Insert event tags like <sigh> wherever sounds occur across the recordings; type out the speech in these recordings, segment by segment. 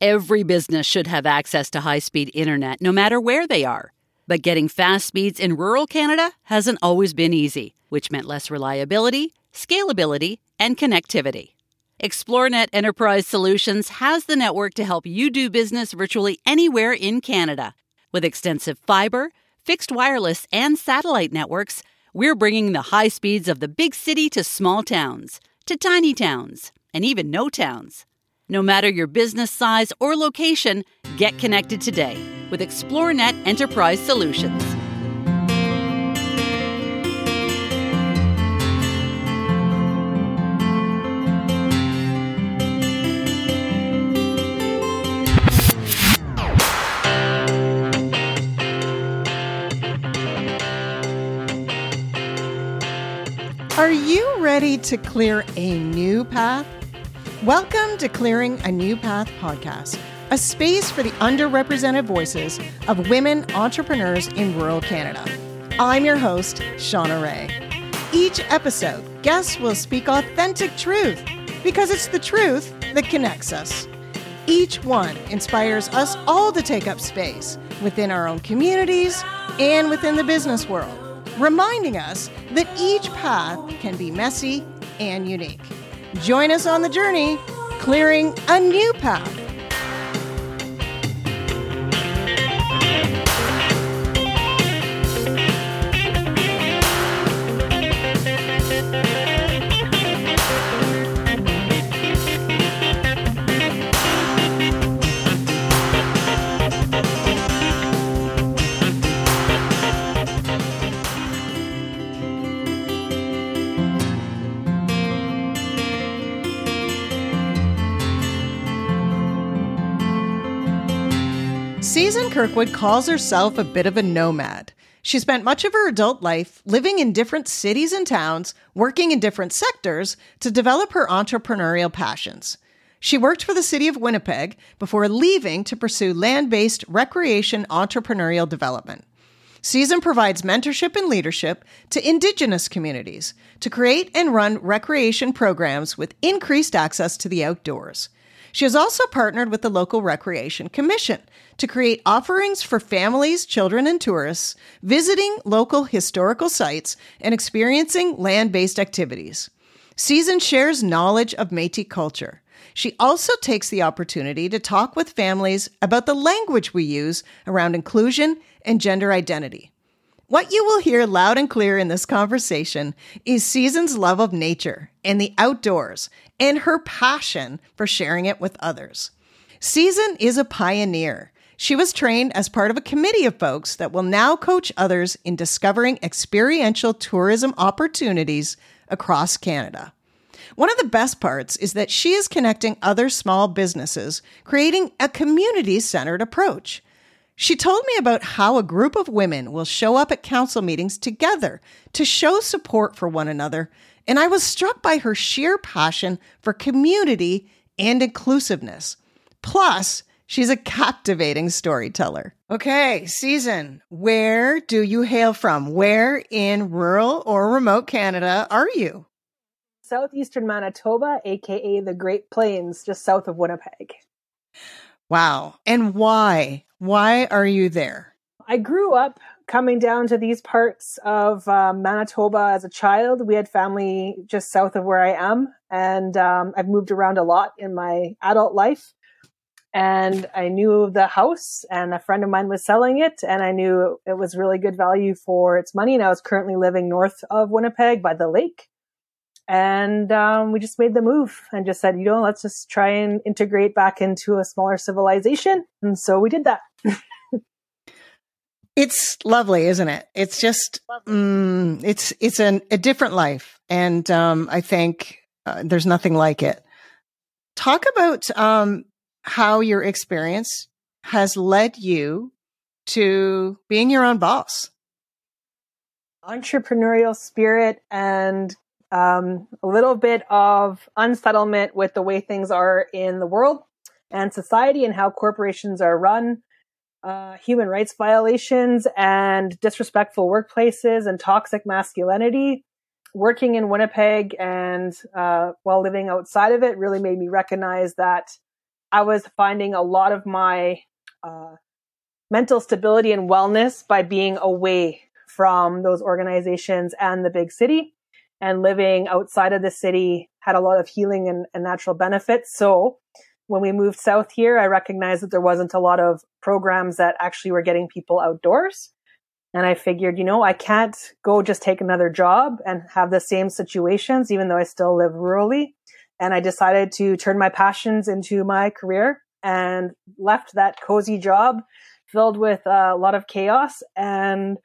Every business should have access to high speed internet, no matter where they are. But getting fast speeds in rural Canada hasn't always been easy, which meant less reliability, scalability, and connectivity. Xplornet Enterprise Solutions has the network to help you do business virtually anywhere in Canada. With extensive fiber, fixed wireless, and satellite networks, we're bringing the high speeds of the big city to small towns, to tiny towns, and even no towns. No matter your business size or location, get connected today with Xplornet Enterprise Solutions. Are you ready to clear a new path? Welcome to Clearing a New Path podcast, a space for the underrepresented voices of women entrepreneurs in rural Canada. I'm your host, Shauna Ray. Each episode, guests will speak authentic truth because it's the truth that connects us. Each one inspires us all to take up space within our own communities and within the business world reminding us that each path can be messy and unique. Join us on the journey, clearing a new path. Season Kirkwood calls herself a bit of a nomad. She spent much of her adult life living in different cities and towns, working in different sectors to develop her entrepreneurial passions. She worked for the city of Winnipeg before leaving to pursue land based recreation entrepreneurial development. Season provides mentorship and leadership to Indigenous communities to create and run recreation programs with increased access to the outdoors. She has also partnered with the local Recreation Commission to create offerings for families, children, and tourists visiting local historical sites and experiencing land based activities. Season shares knowledge of Metis culture. She also takes the opportunity to talk with families about the language we use around inclusion and gender identity. What you will hear loud and clear in this conversation is Season's love of nature and the outdoors and her passion for sharing it with others. Season is a pioneer. She was trained as part of a committee of folks that will now coach others in discovering experiential tourism opportunities across Canada. One of the best parts is that she is connecting other small businesses, creating a community centered approach. She told me about how a group of women will show up at council meetings together to show support for one another, and I was struck by her sheer passion for community and inclusiveness. Plus, she's a captivating storyteller. Okay, Season, where do you hail from? Where in rural or remote Canada are you? Southeastern Manitoba, aka the Great Plains, just south of Winnipeg. Wow. And why? Why are you there? I grew up coming down to these parts of um, Manitoba as a child. We had family just south of where I am, and um, I've moved around a lot in my adult life. And I knew the house, and a friend of mine was selling it, and I knew it was really good value for its money. And I was currently living north of Winnipeg by the lake. And um, we just made the move and just said, you know, let's just try and integrate back into a smaller civilization. And so we did that. <laughs> it's lovely, isn't it? It's just, mm, it's it's an, a different life, and um, I think uh, there's nothing like it. Talk about um, how your experience has led you to being your own boss. Entrepreneurial spirit and um, a little bit of unsettlement with the way things are in the world and society and how corporations are run, uh, human rights violations and disrespectful workplaces and toxic masculinity. Working in Winnipeg and uh, while living outside of it really made me recognize that I was finding a lot of my uh, mental stability and wellness by being away from those organizations and the big city and living outside of the city had a lot of healing and, and natural benefits. So when we moved south here, I recognized that there wasn't a lot of programs that actually were getting people outdoors. And I figured, you know, I can't go just take another job and have the same situations, even though I still live rurally. And I decided to turn my passions into my career and left that cozy job filled with uh, a lot of chaos and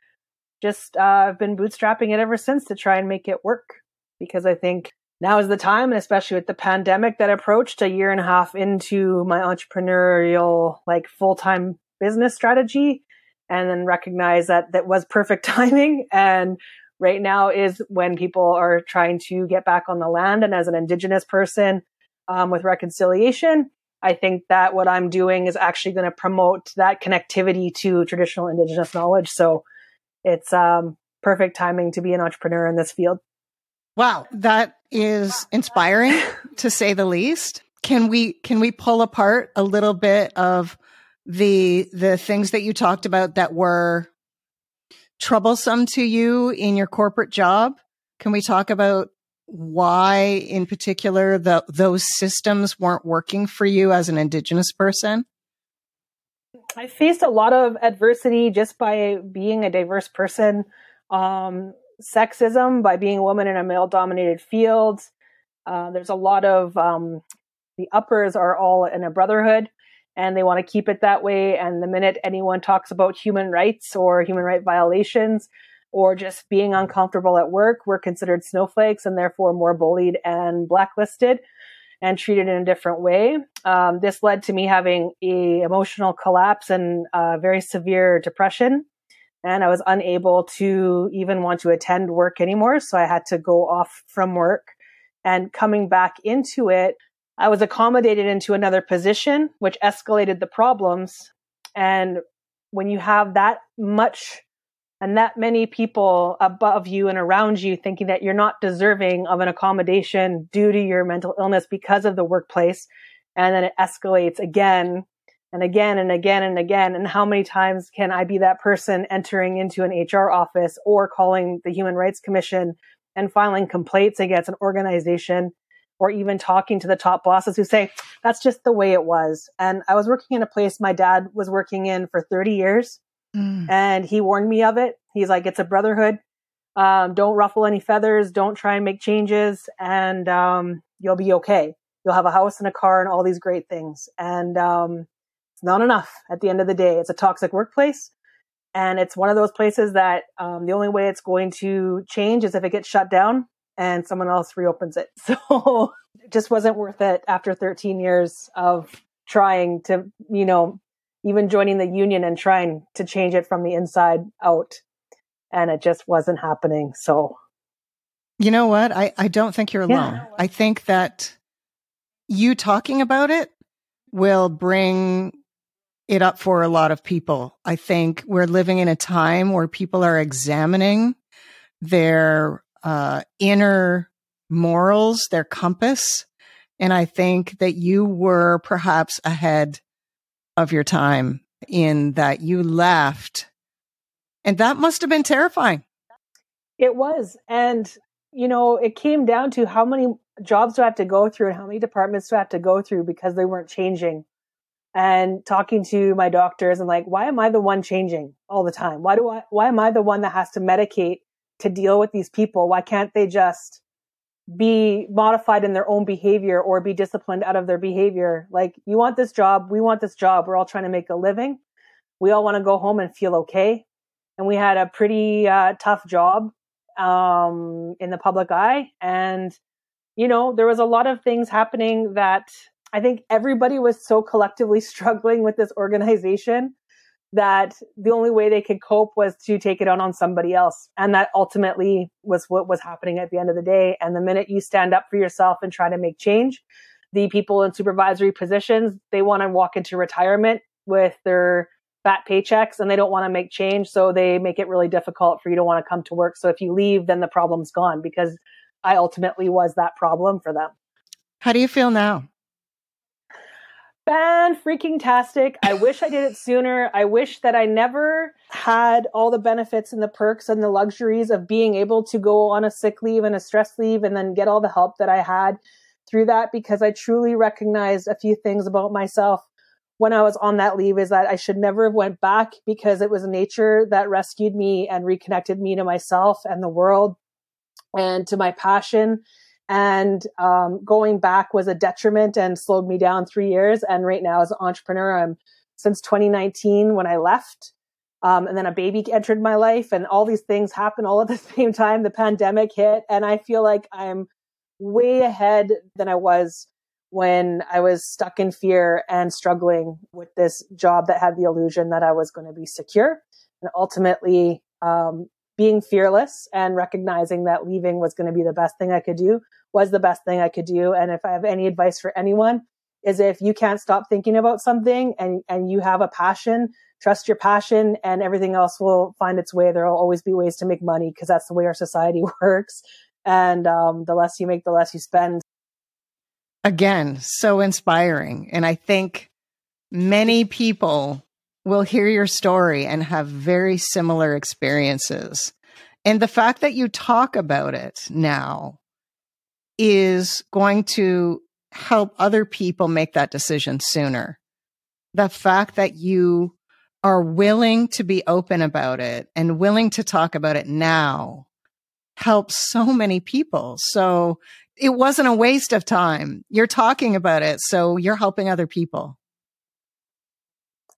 just uh, I've been bootstrapping it ever since to try and make it work because I think now is the time, and especially with the pandemic that approached a year and a half into my entrepreneurial, like full time business strategy, and then recognize that that was perfect <laughs> timing. And right now is when people are trying to get back on the land. And as an Indigenous person um, with reconciliation, I think that what I'm doing is actually going to promote that connectivity to traditional Indigenous knowledge. So it's um, perfect timing to be an entrepreneur in this field. Wow, that is inspiring <laughs> to say the least. Can we can we pull apart a little bit of the the things that you talked about that were troublesome to you in your corporate job? Can we talk about why in particular the those systems weren't working for you as an indigenous person? I faced a lot of adversity just by being a diverse person. Um, sexism by being a woman in a male dominated field. Uh, there's a lot of um, the uppers are all in a brotherhood and they want to keep it that way. And the minute anyone talks about human rights or human right violations or just being uncomfortable at work, we're considered snowflakes and therefore more bullied and blacklisted and treated in a different way. Um, this led to me having a emotional collapse and very severe depression. And I was unable to even want to attend work anymore. So I had to go off from work and coming back into it. I was accommodated into another position, which escalated the problems. And when you have that much and that many people above you and around you thinking that you're not deserving of an accommodation due to your mental illness because of the workplace. And then it escalates again and again and again and again. And how many times can I be that person entering into an HR office or calling the Human Rights Commission and filing complaints against an organization or even talking to the top bosses who say, that's just the way it was. And I was working in a place my dad was working in for 30 years Mm. And he warned me of it. He's like, it's a brotherhood. Um, don't ruffle any feathers. Don't try and make changes and, um, you'll be okay. You'll have a house and a car and all these great things. And, um, it's not enough at the end of the day. It's a toxic workplace. And it's one of those places that, um, the only way it's going to change is if it gets shut down and someone else reopens it. <laughs> So it just wasn't worth it after 13 years of trying to, you know, even joining the union and trying to change it from the inside out. And it just wasn't happening. So, you know what? I, I don't think you're alone. Yeah. I think that you talking about it will bring it up for a lot of people. I think we're living in a time where people are examining their uh, inner morals, their compass. And I think that you were perhaps ahead of your time in that you left. And that must have been terrifying. It was. And, you know, it came down to how many jobs do I have to go through and how many departments do I have to go through because they weren't changing. And talking to my doctors and like, why am I the one changing all the time? Why do I, why am I the one that has to medicate to deal with these people? Why can't they just be modified in their own behavior or be disciplined out of their behavior. Like, you want this job, we want this job, we're all trying to make a living. We all want to go home and feel okay. And we had a pretty uh, tough job um, in the public eye. And, you know, there was a lot of things happening that I think everybody was so collectively <laughs> struggling with this organization that the only way they could cope was to take it on on somebody else. And that ultimately was what was happening at the end of the day. And the minute you stand up for yourself and try to make change, the people in supervisory positions, they want to walk into retirement with their fat paychecks and they don't want to make change. So they make it really difficult for you to want to come to work. So if you leave, then the problem's gone because I ultimately was that problem for them. How do you feel now? Fan freaking tastic. I wish I did it sooner. I wish that I never had all the benefits and the perks and the luxuries of being able to go on a sick leave and a stress leave and then get all the help that I had through that because I truly recognized a few things about myself when I was on that leave is that I should never have went back because it was nature that rescued me and reconnected me to myself and the world and to my passion and um, going back was a detriment and slowed me down three years. And right now, as an entrepreneur, I'm since 2019 when I left. Um, and then a baby entered my life, and all these things happened all at the <laughs> same time. The pandemic hit, and I feel like I'm way ahead than I was when I was stuck in fear and struggling with this job that had the illusion that I was going to be secure. And ultimately, um, being fearless and recognizing that leaving was going to be the best thing I could do was the best thing I could do. And if I have any advice for anyone, is if you can't stop thinking about something and, and you have a passion, trust your passion and everything else will find its way. There will always be ways to make money because that's the way our society <laughs> works. And um, the less you make, the less you spend. Again, so inspiring. And I think many people will hear your story and have very similar experiences. And the fact that you talk about it now is going to help other people make that decision sooner. The fact that you are willing to be open about it and willing to talk about it now helps so many people. So it wasn't a waste of time. You're talking about it. So you're helping other people.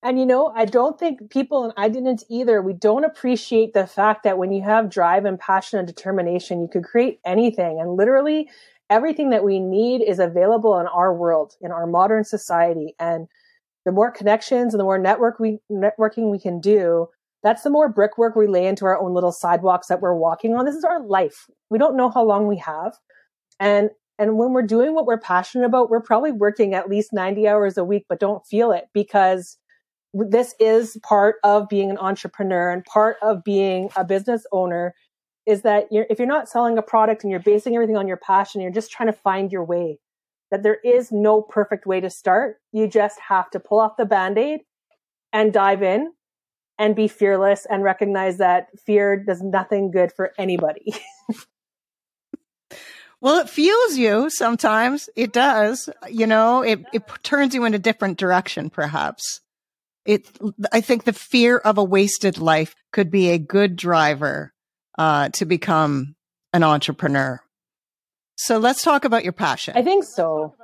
And you know, I don't think people, and I didn't either, we don't appreciate the fact that when you have drive and passion and determination, you could create anything. And literally, everything that we need is available in our world, in our modern society. And the more connections and the more network we, networking we can do, that's the more brickwork we lay into our own little sidewalks that we're walking on. This is our life. We don't know how long we have. And and when we're doing what we're passionate about, we're probably working at least 90 hours a week, but don't feel it because this is part of being an entrepreneur and part of being a business owner is that you're, if you're not selling a product and you're basing everything on your passion, you're just trying to find your way. That there is no perfect way to start. You just have to pull off the band aid and dive in and be fearless and recognize that fear does nothing good for anybody. <laughs> well, it fuels you sometimes. It does. You know, it, it turns you in a different direction, perhaps. It, I think the fear of a wasted life could be a good driver uh, to become an entrepreneur. So let's talk about your passion. I think so.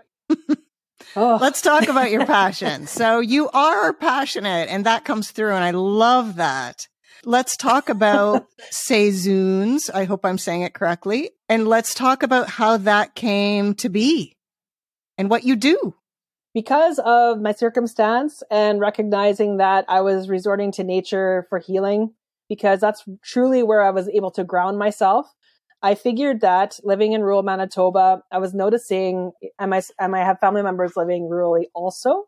oh. <laughs> Let's talk about your <laughs> passion. So you are passionate and that comes through and I love that. Let's talk about <laughs> Saisons. I hope I'm saying it correctly. And let's talk about how that came to be and what you do. Because of my circumstance and recognizing that I was resorting to nature for healing because that's truly where I was able to ground myself. I figured that living in rural Manitoba, I was noticing, and I, and I have family members living rurally also,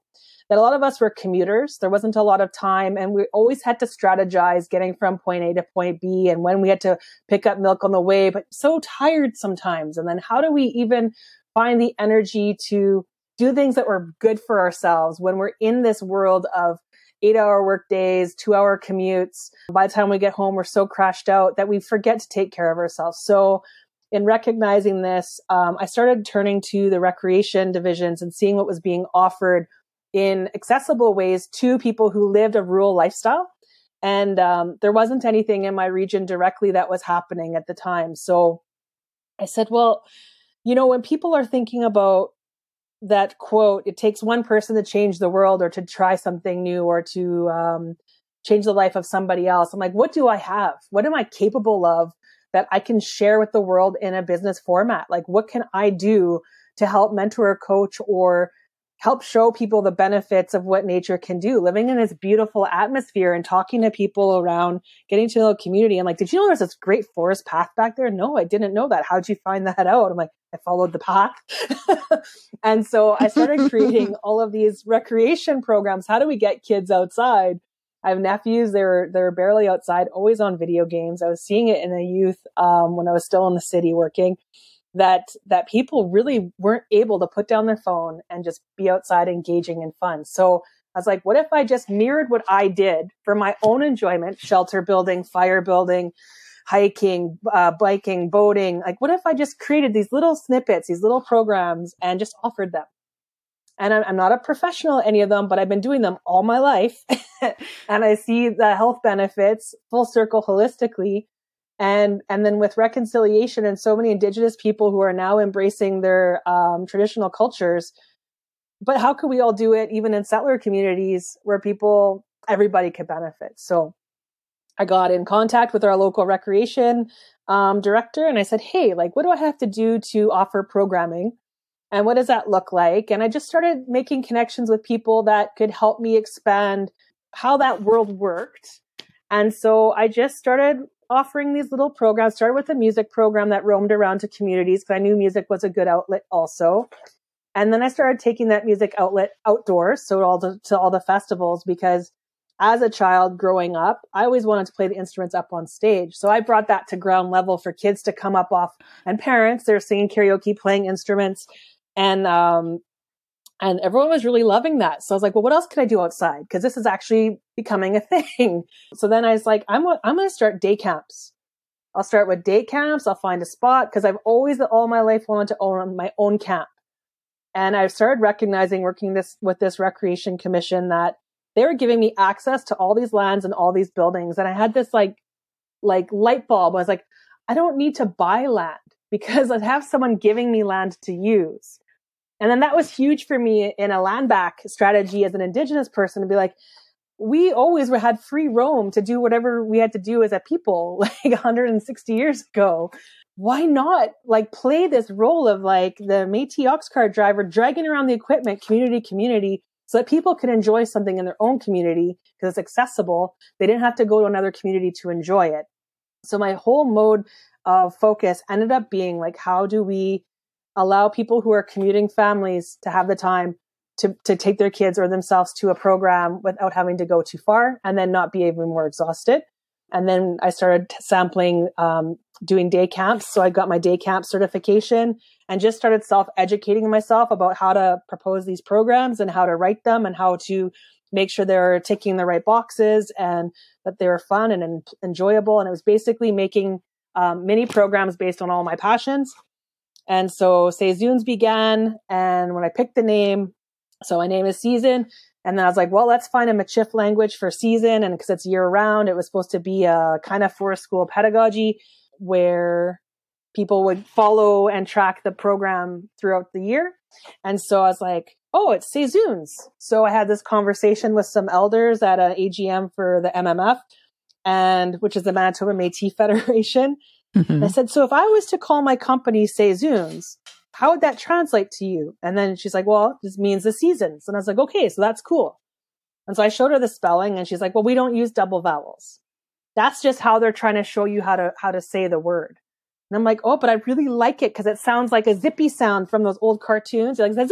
that a lot of us were commuters. There wasn't a lot of time, and we always had to strategize getting from point A to point B, and when we had to pick up milk on the way, but so tired sometimes. And then how do we even find the energy to do things that were good for ourselves when we're in this world of eight hour work days, two hour commutes. By the time we get home, we're so crashed out that we forget to take care of ourselves. So in recognizing this, um, I started turning to the recreation divisions and seeing what was being offered in accessible ways to people who lived a rural lifestyle. And um, there wasn't anything in my region directly that was happening at the time. So I said, well, you know, when people are thinking about that quote, it takes one person to change the world or to try something new or to um, change the life of somebody else. I'm like, what do I have? What am I capable of that I can share with the world in a business format? Like, what can I do to help mentor a coach or help show people the benefits of what nature can do. Living in this beautiful atmosphere and talking to people around getting to know the community i'm like did you know there's this great forest path back there? No i didn't know that. How'd you find that out? I'm like i followed the path. <laughs> And so i started <laughs> creating all of these recreation programs. How do we get kids outside? I have nephews. They're they're barely outside, always on video games. I was seeing it in the youth um, when I was still in the city working, that that people really weren't able to put down their phone and just be outside engaging in fun. So I was like, what if I just mirrored what I did for my own enjoyment, shelter building, fire building, hiking, uh, biking, boating. Like, what if I just created these little snippets, these little programs and just offered them? And I'm, I'm not a professional at any of them, but I've been doing them all my life. <laughs> and I see the health benefits full circle holistically and and then with reconciliation and so many indigenous people who are now embracing their um, traditional cultures but how could we all do it even in settler communities where people everybody could benefit? So i got in contact with our local recreation um, director and i said hey like what do i have to do to offer programming? And what does that look like? And i just started making connections with people that could help me expand how that world worked. And so I just started offering these little programs. Started with a music program that roamed around to communities because I knew music was a good outlet also. And then I started taking that music outlet outdoors, so all the, to all the festivals because as a child growing up, I always wanted to play the instruments up on stage. So I brought that to ground level for kids to come up off and parents. They're singing karaoke, playing instruments. And um, and everyone was really loving that. So I was like, well, what else can I do outside? Because this is actually becoming a <laughs> thing. So then I was like, I'm, I'm going to start day camps. I'll start with day camps. I'll find a spot because I've always all my life wanted to own my own camp. And I've started recognizing working this with this recreation commission that they were giving me access to all these lands and all these buildings. And I had this like, like light bulb. I was like, I don't need to buy land <laughs> because I have someone giving me land to use. And then that was huge for me in a land back strategy as an indigenous person to be like, we always had free roam to do whatever we had to do as a people <laughs> like 160 years ago. Why not like play this role of like the Métis ox cart driver dragging around the equipment community community so that people could enjoy something in their own community because it's accessible. They didn't have to go to another community to enjoy it. So my whole mode of focus ended up being like, how do we allow people who are commuting families to have the time to, to take their kids or themselves to a program without having to go too far and then not be even more exhausted. And then I started sampling, um, doing day camps. So I got my day camp certification and just started self educating myself about how to propose these programs and how to write them and how to make sure they're ticking the right boxes and that they were fun and en- enjoyable. And it was basically making um, mini programs based on all my passions and so Saisons began. And when I picked the name, so my name is Season. And then I was like, well, let's find a Michif language for season. And because it's year round, it was supposed to be a kind of forest school pedagogy where people would follow and track the program throughout the year. And so I was like, oh, it's Saisons. So I had this conversation with some elders at an AGM for the MMF and which is the Manitoba Métis Federation. Mm-hmm. I said, so if I was to call my company Saisons, how would that translate to you? And then she's like, well, this means the seasons. And I was like, okay, so that's cool. And so I showed her the spelling and she's like, well, we don't use double vowels. That's just how they're trying to show you how to, how to say the word. And I'm like, oh, but I really like it because it sounds like a zippy sound from those old cartoons. You're like,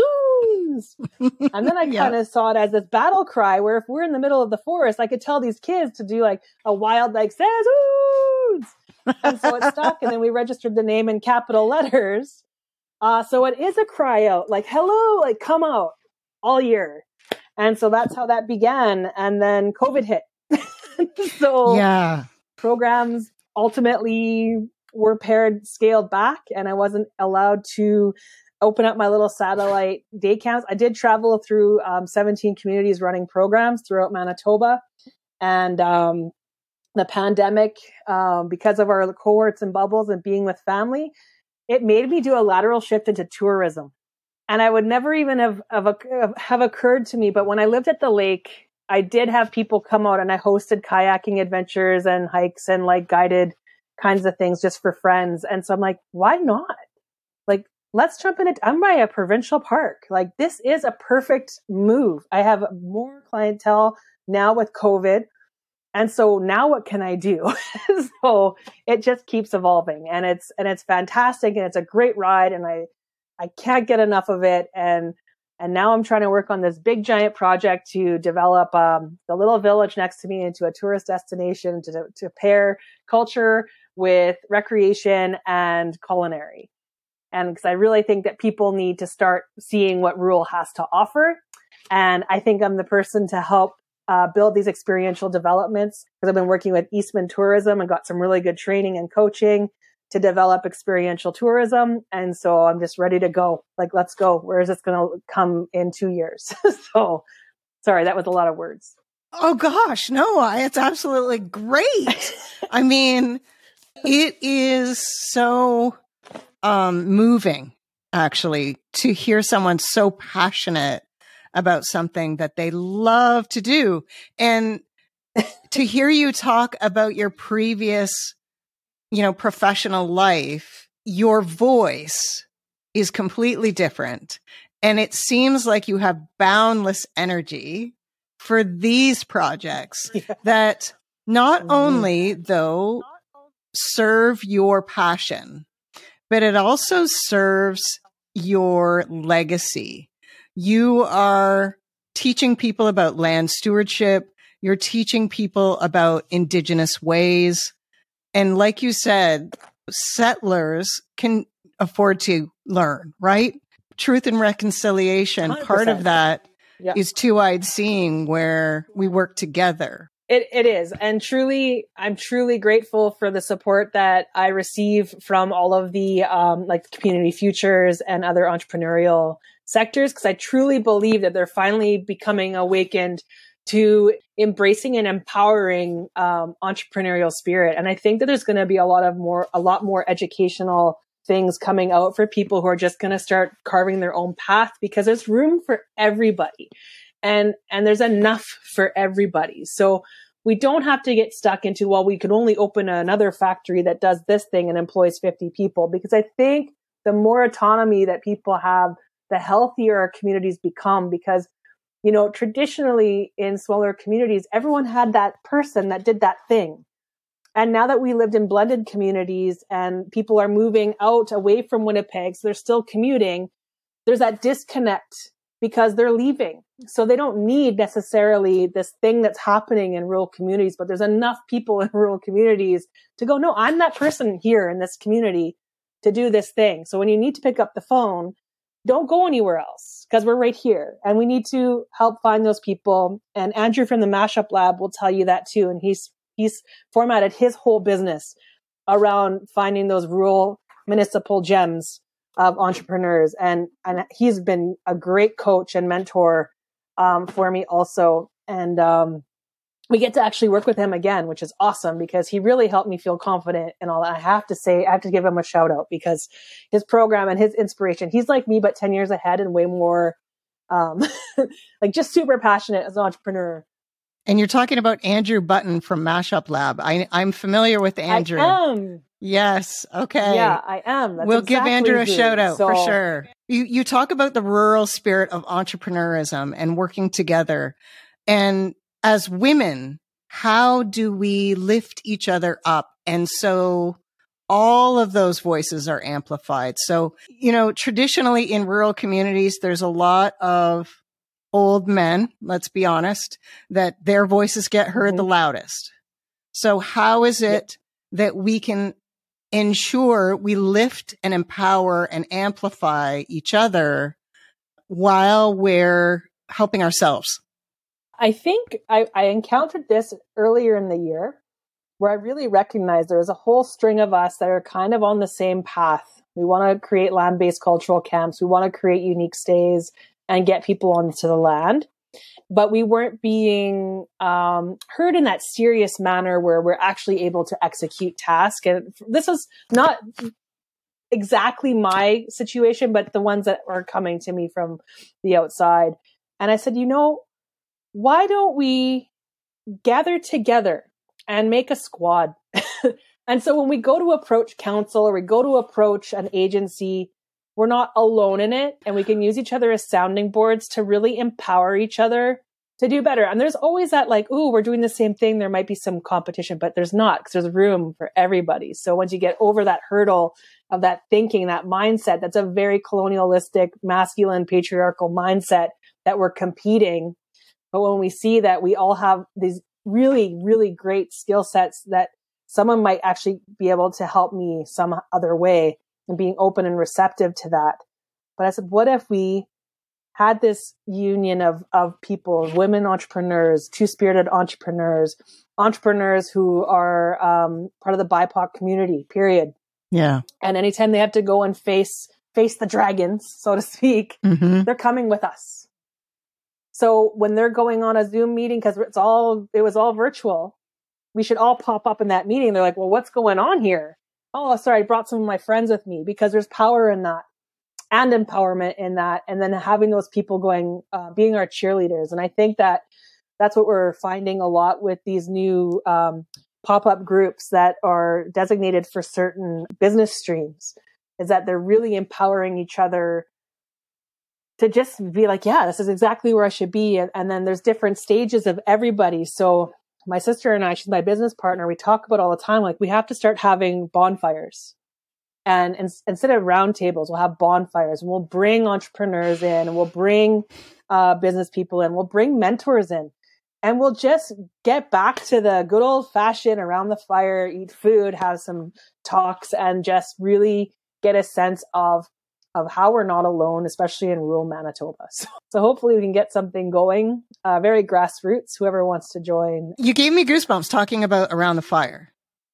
Zazoos! <laughs> and then I yeah. kind of saw it as this battle cry where if we're in the middle of the forest, I could tell these kids to do like a wild, like, Zazoos! and so it stuck. And then we registered the name in capital letters. Uh, so it is a cry out, like hello, like come out all year. And so that's how that began. And then COVID hit. <laughs> so yeah, programs ultimately were paired scaled back, and I wasn't allowed to open up my little satellite day camps. I did travel through um, 17 communities running programs throughout Manitoba. And um, the pandemic, um, because of our cohorts and bubbles and being with family, it made me do a lateral shift into tourism. And I would never even have, have, have occurred to me. But when I lived at the lake, I did have people come out and I hosted kayaking adventures and hikes and like guided kinds of things just for friends. And so I'm like, why not? Let's jump in it. I'm by a provincial park. Like, this is a perfect move. I have more clientele now with COVID. And so now what can I do? <laughs> so it just keeps evolving and it's, and it's fantastic and it's a great ride and I, I can't get enough of it. And, and now I'm trying to work on this big giant project to develop um, the little village next to me into a tourist destination to, to pair culture with recreation and culinary. And because I really think that people need to start seeing what rural has to offer. And I think I'm the person to help uh, build these experiential developments because I've been working with Eastman Tourism and got some really good training and coaching to develop experiential tourism. And so I'm just ready to go. Like, let's go. Where is this going to come in two years? <laughs> so sorry, that was a lot of words. Oh gosh, no, it's absolutely great. <laughs> I mean, it is so um, moving actually to hear someone so passionate about something that they love to do and to hear you talk about your previous you know professional life your voice is completely different and it seems like you have boundless energy for these projects <laughs> yeah. that not mm-hmm. only though serve your passion but it also serves your legacy you are teaching people about land stewardship. You're teaching people about indigenous ways. And like you said, settlers can afford to learn, right? Truth and reconciliation, 100%. part of that yeah. is two-eyed seeing where we work together. It, it is. And truly, I'm truly grateful for the support that I receive from all of the, um, like community futures and other entrepreneurial sectors because I truly believe that they're finally becoming awakened to embracing and empowering um, entrepreneurial spirit. And I think that there's going to be a lot of more, a lot more educational things coming out for people who are just going to start carving their own path because there's room for everybody and and there's enough for everybody. So we don't have to get stuck into well we can only open another factory that does this thing and employs 50 people because i think the more autonomy that people have the healthier our communities become because you know traditionally in smaller communities everyone had that person that did that thing. And now that we lived in blended communities and people are moving out away from winnipeg so they're still commuting there's that disconnect because they're leaving so they don't need necessarily this thing that's happening in rural communities but there's enough people <laughs> in rural communities to go no i'm that person here in this community to do this thing so when you need to pick up the phone don't go anywhere else because we're right here and we need to help find those people. And Andrew from the Mashup Lab will tell you that too. And he's, he's formatted his whole business around finding those rural municipal gems of entrepreneurs. And, and he's been a great coach and mentor, um, for me also. And, um, we get to actually work with him again, which is awesome because he really helped me feel confident and all that. I have to say, I have to give him a shout out because his program and his inspiration, he's like me, but 10 years ahead and way more, um, <laughs> like just super passionate as an entrepreneur. And you're talking about Andrew Button from Mashup Lab. I, I'm familiar with Andrew. I am. Yes. Okay. Yeah, I am. That's we'll exactly give Andrew a shout out so, for sure. You, you talk about the rural spirit of entrepreneurism and working together. And as women, how do we lift each other up? And so all of those voices are amplified. So, you know, traditionally in rural communities, there's a lot of old men, let's be honest, that their voices get heard mm-hmm. the loudest. So how is it that we can ensure we lift and empower and amplify each other while we're helping ourselves? I think I, I encountered this earlier in the year where I really recognized there was a whole string of us that are kind of on the same path. We want to create land based cultural camps. We want to create unique stays and get people onto the land. But we weren't being um, heard in that serious manner where we're actually able to execute tasks. And this is not exactly my situation, but the ones that are coming to me from the outside. And I said, you know, why don't we gather together and make a squad? <laughs> and so when we go to approach council or we go to approach an agency, we're not alone in it and we can use each other as sounding boards to really empower each other to do better. And there's always that like, oh, we're doing the same thing. There might be some competition, but there's not because there's room for everybody. So once you get over that hurdle of that thinking, that mindset, that's a very colonialistic, masculine, patriarchal mindset that we're competing but when we see that we all have these really, really great skill sets that someone might actually be able to help me some other way, and being open and receptive to that. But I said, what if we had this union of, of people, women entrepreneurs, two spirited entrepreneurs, entrepreneurs who are um, part of the BIPOC community, period. Yeah. And anytime they have to go and face face the dragons, so to speak, Mm-hmm. they're coming with us. So when they're going on a Zoom meeting, because it's all it was all virtual, we should all pop up in that meeting. They're like, "Well, what's going on here?" Oh, sorry, I brought some of my friends with me because there's power in that and empowerment in that, and then having those people going, uh, being our cheerleaders. And I think that that's what we're finding a lot with these new um, pop-up groups that are designated for certain business streams is that they're really empowering each other to just be like, yeah, this is exactly where I should be. And, and, then there's different stages of everybody. So my sister and I, she's my business partner, we talk about all the time, like we have to start having bonfires. And, instead of roundtables, we'll have bonfires and we'll bring entrepreneurs in and we'll bring uh, business people in, we'll bring mentors in and we'll just get back to the good old fashioned around the fire, eat food, have some talks and just really get a sense of of how we're not alone, especially in rural Manitoba. <laughs> So, so hopefully we can get something going, uh, very grassroots, whoever wants to join. You gave me goosebumps talking about around the fire.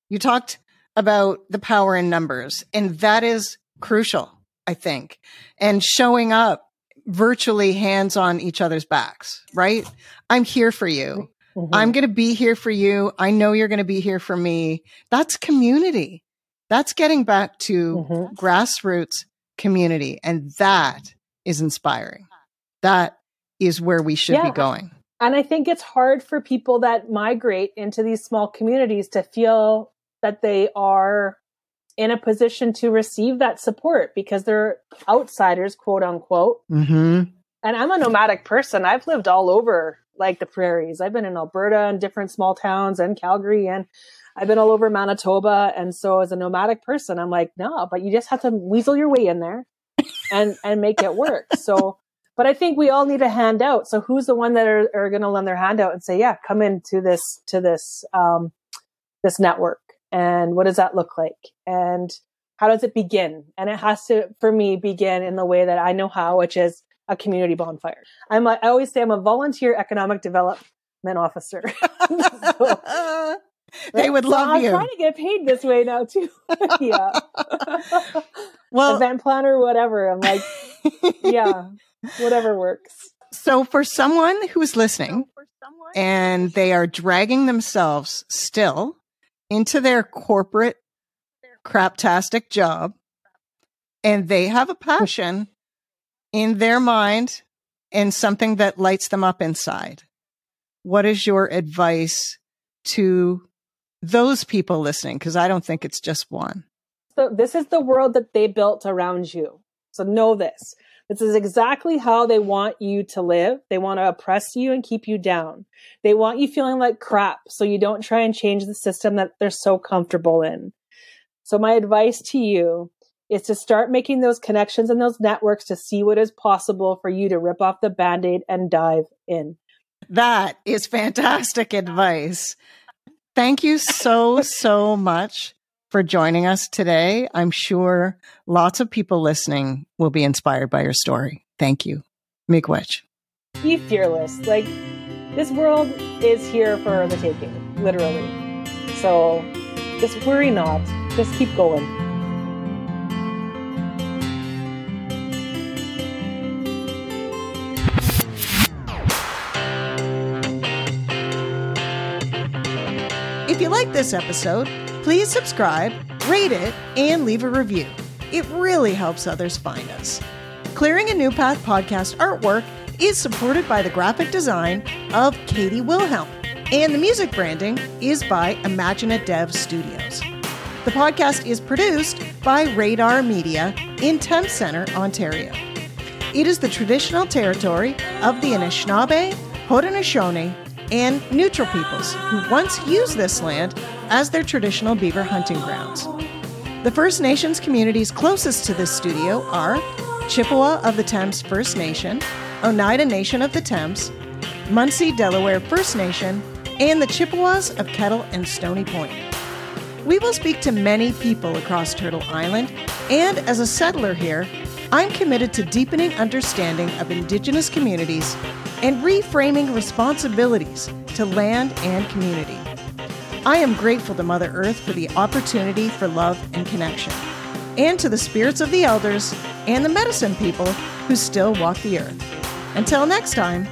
You talked about the power in numbers, and that is crucial, I think, and showing up virtually hands on each other's backs, right? I'm here for you. Mm-hmm. I'm going to be here for you. I know you're going to be here for me. That's community. That's getting back to mm-hmm. grassroots community. And that is inspiring. That is where we should yeah. be going. And I think it's hard for people that migrate into these small communities to feel that they are in a position to receive that support because they're outsiders, quote unquote. Mm-hmm. And I'm a nomadic person. I've lived all over like the prairies. I've been in Alberta and different small towns and Calgary and I've been all over Manitoba. And so as a nomadic person, I'm like, no, but you just have to weasel your way in there and, and make it work. So, but I think we all need a handout. So who's the one that are, are going to lend their hand out and say, yeah, come into this, to this, um, this network. And what does that look like? And how does it begin? And it has to, for me, begin in the way that I know how, which is a community bonfire. I'm a, I always say I'm a volunteer economic development officer. <laughs> so, they would love I'm you. I'm trying to get paid this way now too. <laughs> yeah. <laughs> well, event planner, whatever. I'm like, yeah, whatever works. So for someone who's listening and they are dragging themselves still into their corporate craptastic job and they have a passion in their mind and something that lights them up inside. What is your advice to those people listening? Because I don't think it's just one. So this is the world that they built around you. So know this. This is exactly how they want you to live. They want to oppress you and keep you down. They want you feeling like crap so you don't try and change the system that they're so comfortable in. So my advice to you is to start making those connections and those networks to see what is possible for you to rip off the band-aid and dive in. That is fantastic advice. Thank you so, so much for joining us today. I'm sure lots of people listening will be inspired by your story. Thank you. Miigwech. Be fearless. Like, this world is here for the taking, literally. So just worry not. Just keep going. This episode, please subscribe, rate it, and leave a review. It really helps others find us. Clearing a New Path podcast artwork is supported by the graphic design of Katie Wilhelm, and the music branding is by Imagina Dev Studios. The podcast is produced by Radar Media in Thames Centre, Ontario. It is the traditional territory of the Anishinaabe, Haudenosaunee, and neutral peoples who once used this land as their traditional beaver hunting grounds. The First Nations communities closest to this studio are Chippewa of the Thames First Nation, Oneida Nation of the Thames, Munsee Delaware First Nation, and the Chippewas of Kettle and Stony Point. We will speak to many people across Turtle Island And as a settler here, I'm committed to deepening understanding of Indigenous communities and reframing responsibilities to land and community. I am grateful to Mother Earth for the opportunity for love and connection, and to the spirits of the elders and the medicine people who still walk the earth. Until next time,